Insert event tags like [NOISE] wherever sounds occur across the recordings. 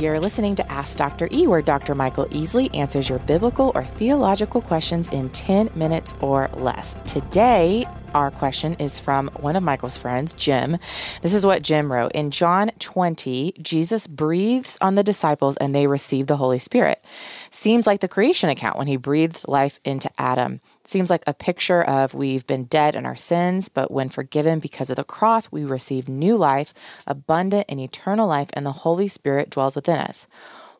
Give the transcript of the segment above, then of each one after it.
You're listening to Ask Dr. E, where Dr. Michael Easley answers your biblical or theological questions in 10 minutes or less. Today, our question is from one of Michael's friends, Jim. This is what Jim wrote. In John 20, Jesus breathes on the disciples and they receive the Holy Spirit. Seems like the creation account when he breathed life into Adam. Seems like a picture of we've been dead in our sins, but when forgiven because of the cross, we receive new life, abundant and eternal life, and the Holy Spirit dwells within us.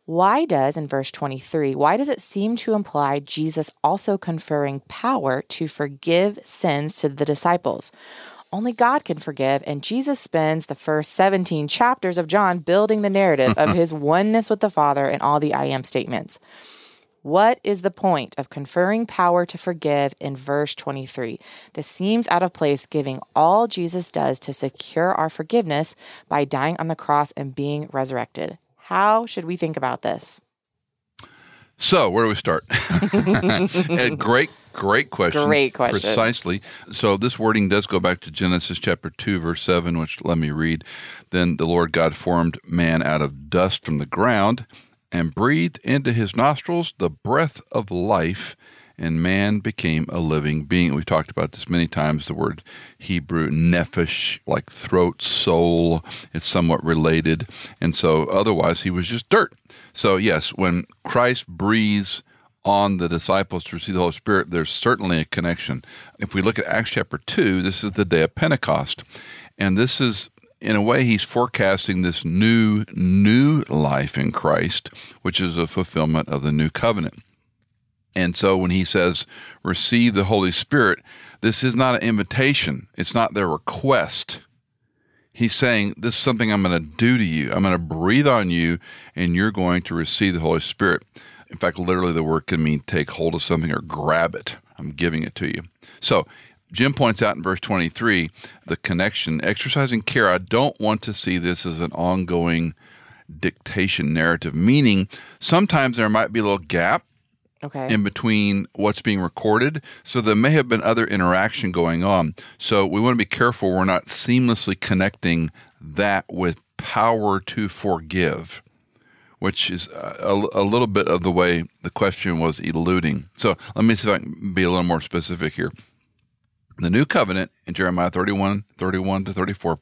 Why does, in verse 23, why does it seem to imply Jesus also conferring power to forgive sins to the disciples? Only God can forgive, and Jesus spends the first 17 chapters of John building the narrative of [LAUGHS] his oneness with the Father and all the I am statements. What is the point of conferring power to forgive in verse 23? This seems out of place, giving all Jesus does to secure our forgiveness by dying on the cross and being resurrected. How should we think about this? So, where do we start? [LAUGHS] great, great question. Great question. Precisely. So, this wording does go back to Genesis chapter 2, verse 7, which let me read. Then the Lord God formed man out of dust from the ground and breathed into his nostrils the breath of life, and man became a living being. We've talked about this many times. The word Hebrew nephesh, like throat, soul, it's somewhat related. And so otherwise, he was just dirt. So, yes, when Christ breathes on the disciples to receive the Holy Spirit, there's certainly a connection. If we look at Acts chapter 2, this is the day of Pentecost. And this is in a way, he's forecasting this new, new life in Christ, which is a fulfillment of the new covenant. And so when he says, receive the Holy Spirit, this is not an invitation, it's not their request. He's saying, This is something I'm going to do to you. I'm going to breathe on you, and you're going to receive the Holy Spirit. In fact, literally, the word can mean take hold of something or grab it. I'm giving it to you. So Jim points out in verse 23 the connection, exercising care. I don't want to see this as an ongoing dictation narrative, meaning sometimes there might be a little gap Okay. in between what's being recorded. So there may have been other interaction going on. So we want to be careful we're not seamlessly connecting that with power to forgive, which is a, a little bit of the way the question was eluding. So let me see if I can be a little more specific here. The new covenant in Jeremiah 31, 31 to 34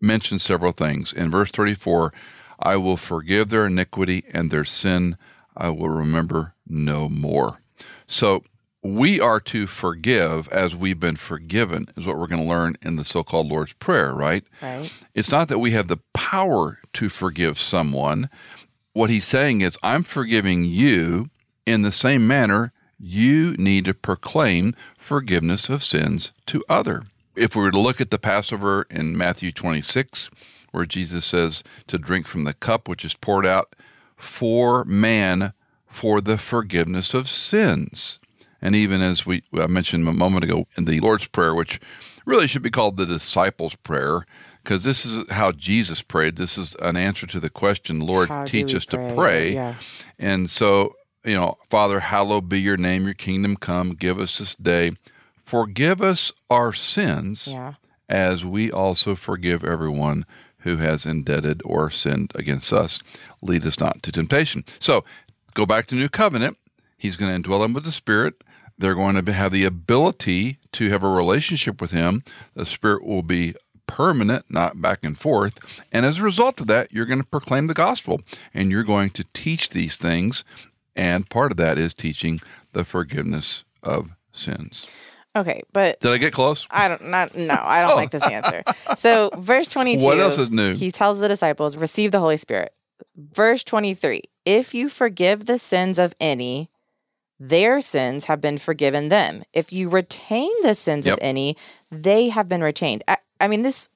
mentions several things. In verse 34, I will forgive their iniquity and their sin I will remember no more. So we are to forgive as we've been forgiven, is what we're going to learn in the so called Lord's Prayer, right? Right. It's not that we have the power to forgive someone. What he's saying is, I'm forgiving you in the same manner you need to proclaim forgiveness of sins to other. If we were to look at the Passover in Matthew 26, where Jesus says to drink from the cup which is poured out for man for the forgiveness of sins. And even as we I mentioned a moment ago in the Lord's Prayer, which really should be called the disciples' prayer, because this is how Jesus prayed. This is an answer to the question, Lord, How teach us pray? to pray. Yeah. And so, you know, Father, hallowed be your name, your kingdom come, give us this day. Forgive us our sins Yeah. as we also forgive everyone who has indebted or sinned against us. Lead us not to temptation. So go back to New Covenant. He's going to indwell them with the Spirit. They're going to have the ability to have a relationship with Him. The Spirit will be permanent, not back and forth. And as a result of that, you're going to proclaim the gospel and you're going to teach these things. And part of that is teaching the forgiveness of sins. Okay, but Did I get close? I don't not no, I don't like this [LAUGHS] answer. So verse 22 Oh. What else is new? He tells the disciples, "Receive the Holy Spirit." Verse 23, "If you forgive the sins of any, their sins have been forgiven them. If you retain the sins Yep. of any, they have been retained." I, I mean, this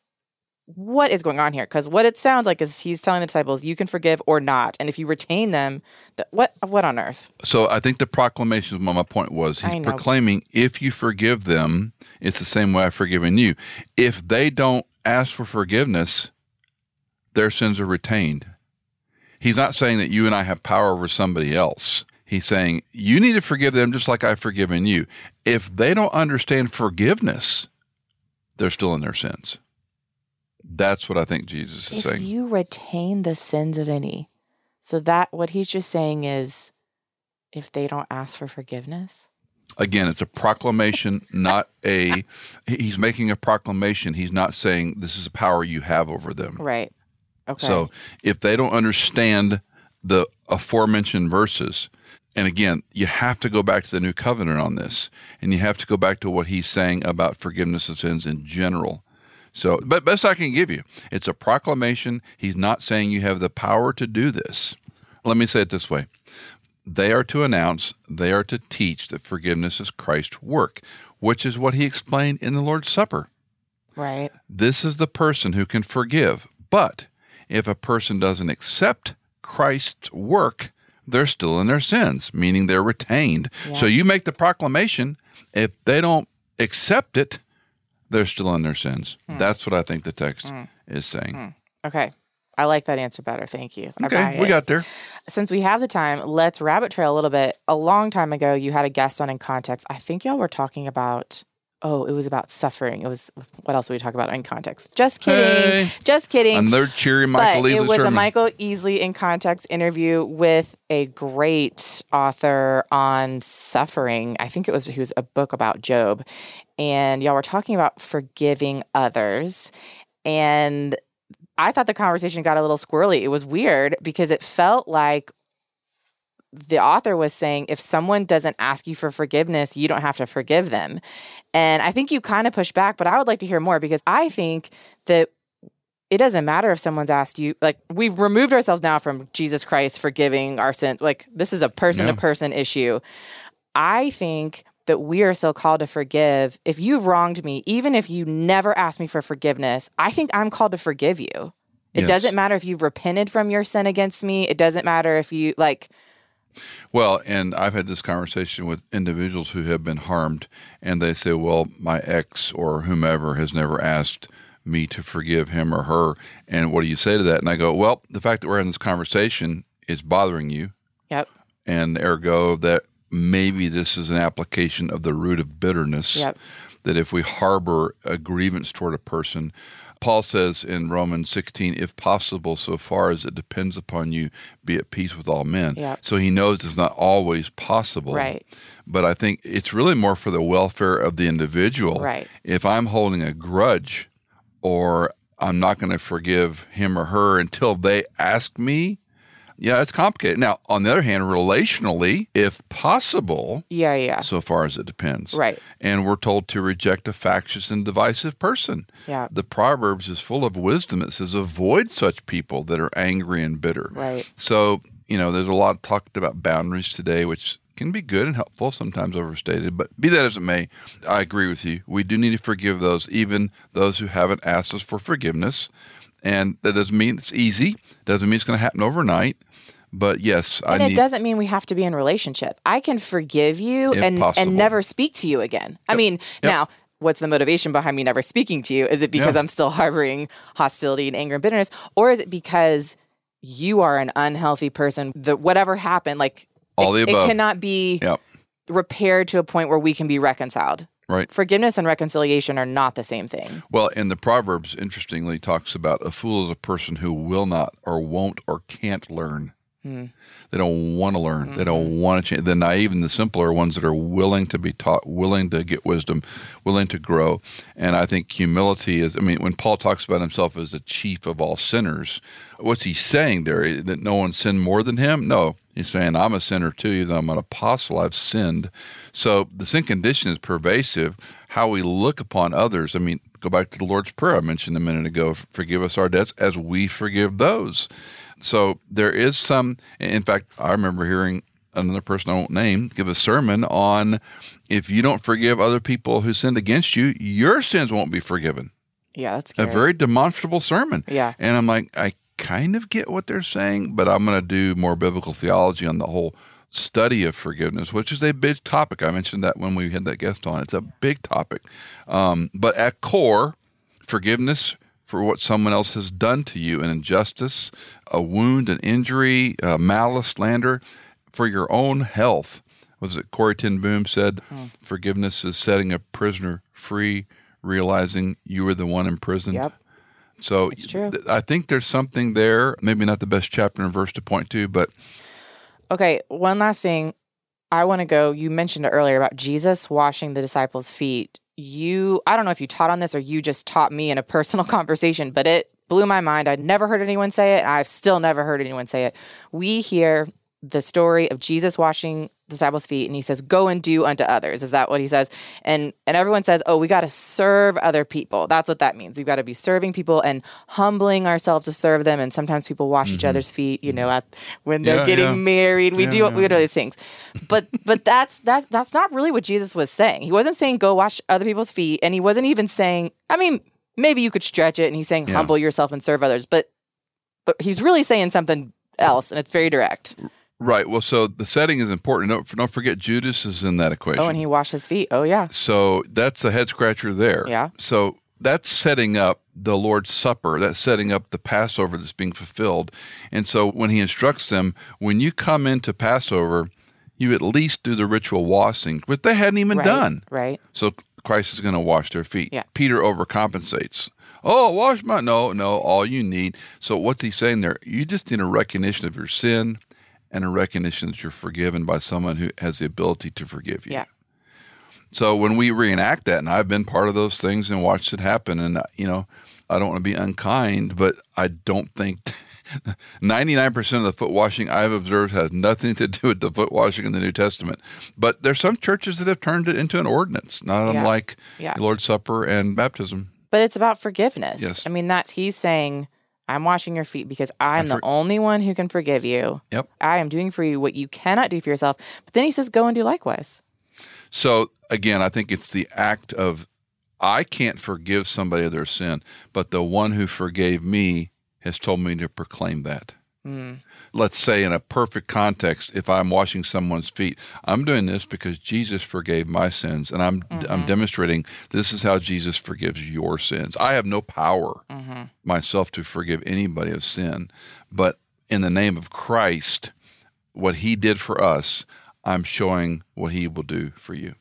what is going on here? Because what it sounds like is he's telling the disciples, "You can forgive or not, and if you retain them, th- what what on earth?" So I think the proclamation of my point was he's proclaiming if you forgive them, it's the same way I've forgiven you. If they don't ask for forgiveness, their sins are retained. He's not saying that you and I have power over somebody else. He's saying you need to forgive them just like I've forgiven you. If they don't understand forgiveness, they're still in their sins. That's what I think Jesus is If saying. you retain the sins of any, So that what he's just saying is if they don't ask for forgiveness, Again, it's a proclamation, not a. He's making a proclamation. He's not saying this is a power you have over them. right? Okay. So if they don't understand the aforementioned verses, and again, you have to go back to the new covenant on this, and you have to go back to what he's saying about forgiveness of sins in general. So, but best I can give you, it's a proclamation. He's not saying you have the power to do this. Let me say it this way they are to announce, they are to teach that forgiveness is Christ's work, which is what he explained in the Lord's Supper. right. This is the person who can forgive. But if a person doesn't accept Christ's work, they're still in their sins, meaning they're retained. So you make the proclamation. If they don't accept it, they're still in their sins. Hmm. That's what I think the text is saying. Okay. I like that answer better. Thank you. Okay, we it. got there. Since we have the time, let's rabbit trail a little bit. A long time ago, you had a guest on in context. I think y'all were talking about. Oh, it was about suffering. It was what else did we talk about in context? Just kidding. Hey. Just kidding. Another cheery Michael but it Easley was a. Michael Easley in context interview with a great author on suffering. I think it was he was a book about Job, and y'all were talking about forgiving others, and I thought the conversation got a little squirrely. It was weird because it felt like the author was saying if someone doesn't ask you for forgiveness, you don't have to forgive them. And I think you kind of push back, but I would like to hear more because I think that it doesn't matter if someone's asked you like we've removed ourselves now from Jesus Christ forgiving our sins. Like this is a person to person issue. I think that we are still called to forgive. If you've wronged me, even if you never asked me for forgiveness, I think I'm called to forgive you. It Yes. doesn't matter if you've repented from your sin against me. It doesn't matter if you like Well, and I've had this conversation with individuals who have been harmed, and they say, well, my ex or whomever has never asked me to forgive him or her. And what do you say to that? And I go, well, the fact that we're having this conversation is bothering you, Yep. and ergo that maybe this is an application of the root of bitterness. Yep. That if we harbor a grievance toward a person, Paul says in Romans 16, if possible, so far as it depends upon you, be at peace with all men. Yep. So he knows it's not always possible. Right. But I think it's really more for the welfare of the individual. Right. If I'm holding a grudge or I'm not going to forgive him or her until they ask me, yeah, it's complicated. Now, on the other hand, relationally, if possible, Yeah, yeah. so far as it depends. Right. And we're told to reject a factious and divisive person. Yeah. The Proverbs is full of wisdom. It says, avoid such people that are angry and bitter. Right. So, you know, there's a lot talked about boundaries today, which can be good and helpful, sometimes overstated. But be that as it may, I agree with you. We do need to forgive those, even those who haven't asked us for forgiveness. And that doesn't mean it's easy, doesn't mean it's going to happen overnight. But yes, I And it need. doesn't mean we have to be in relationship. I can forgive you and possible. and never speak to you again. I mean, now what's the motivation behind me never speaking to you? Is it because Yeah. I'm still harboring hostility and anger and bitterness, or is it because you are an unhealthy person? That whatever happened, like All it, the it cannot be Yep. repaired to a point where we can be reconciled. Right. Forgiveness and reconciliation are not the same thing. Well, and the Proverbs, interestingly, talks about a fool is a person who will not or won't or can't learn. Hmm. They don't want to learn. They don't mm-hmm. want to change. The naive and the simple are ones that are willing to be taught, willing to get wisdom, willing to grow. And I think humility is, I mean, when Paul talks about himself as the chief of all sinners, what's he saying there? That no one sinned more than him? No. He's saying, I'm a sinner too, even though I'm an apostle, I've sinned. So the sin condition is pervasive. How we look upon others, I mean, go back to the Lord's Prayer I mentioned a minute ago forgive us our debts as we forgive those. So there is some, in fact, I remember hearing another person I won't name give a sermon on if you don't forgive other people who sinned against you, your sins won't be forgiven. Yeah, that's A very demonstrable sermon. Yeah. And I'm like, I kind of get what they're saying, but I'm going to do more biblical theology on the whole study of forgiveness, which is a big topic. I mentioned that when we had that guest on. It's a big topic. Um, but at core, forgiveness for what someone else has done to you an injustice, a wound, an injury, uh, malice, slander, for your own health. Was it Corrie Ten Boom said, forgiveness is setting a prisoner free, realizing you were the one imprisoned? Yep. So It's true. I think there's something there. Maybe not the best chapter and verse to point to, but Okay, one last thing. I want to go. You mentioned earlier about Jesus washing the disciples' feet. You, I don't know if you taught on this or you just taught me in a personal [LAUGHS] conversation, but it blew my mind. I'd never heard anyone say it. I've still never heard anyone say it. We hear the story of Jesus washing disciples' feet, and he says, "Go and do unto others." Is that what he says? And and everyone says, "Oh, we got to serve other people." That's what that means. We've got to be serving people and humbling ourselves to serve them. And sometimes people wash each mm-hmm. other's feet. You know, mm-hmm. at when they're Yeah, getting yeah. married, we Yeah, do we do these things. But but that's that's that's not really what Jesus was saying. He wasn't saying go wash other people's feet, and he wasn't even saying. I mean, maybe you could stretch it, and he's saying humble yourself and serve others, but but he's really saying something else, and it's very direct. Right. Well, so the setting is important. Don't, don't forget Judas is in that equation. Oh, and he washed his feet. Oh yeah, So that's a head scratcher there. Yeah. So that's setting up the Lord's Supper. That's setting up the Passover that's being fulfilled. And so when he instructs them, when you come into Passover, you at least do the ritual washing, which they hadn't even right, done. right. So Christ is going to wash their feet. Yeah. Peter overcompensates. Oh, wash my no, no. All you need. So what's he saying there? You just need a recognition of your sin and a recognition that you're forgiven by someone who has the ability to forgive you. Yeah. So when we reenact that, and I've been part of those things and watched it happen, and you know, I don't want to be unkind, but I don't think [LAUGHS] 99% of the foot washing I've observed has nothing to do with the foot washing in the New Testament. But there's some churches that have turned it into an ordinance, not Yeah. unlike Yeah. Lord's Supper and baptism. But it's about forgiveness. Yes. I mean, that's he's saying, I'm washing your feet because I'm I the only one who can forgive you. Yep. I am doing for you what you cannot do for yourself. But then he says, go and do likewise. So again, I think it's the act of I can't forgive somebody of their sin, but the one who forgave me has told me to proclaim that. Mm. Let's say in a perfect context, if I'm washing someone's feet, I'm doing this because Jesus forgave my sins, and I'm I'm demonstrating this is how Jesus forgives your sins. I have no power Mm-hmm. myself to forgive anybody of sin, but in the name of Christ, what He did for us, I'm showing what He will do for you.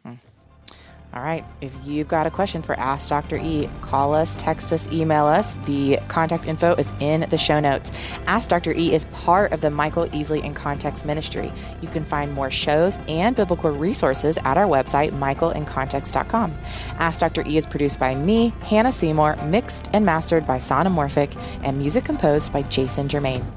All right. If you've got a question for Ask Dr. E, call us, text us, email us. The contact info is in the show notes. Ask Dr. E is part of the Michael Easley in Context Ministry. You can find more shows and biblical resources at our website, michaelincontext.com. Ask Dr. E is produced by me, Hannah Seymour, mixed and mastered by Sonomorphic, and music composed by Jason Germain.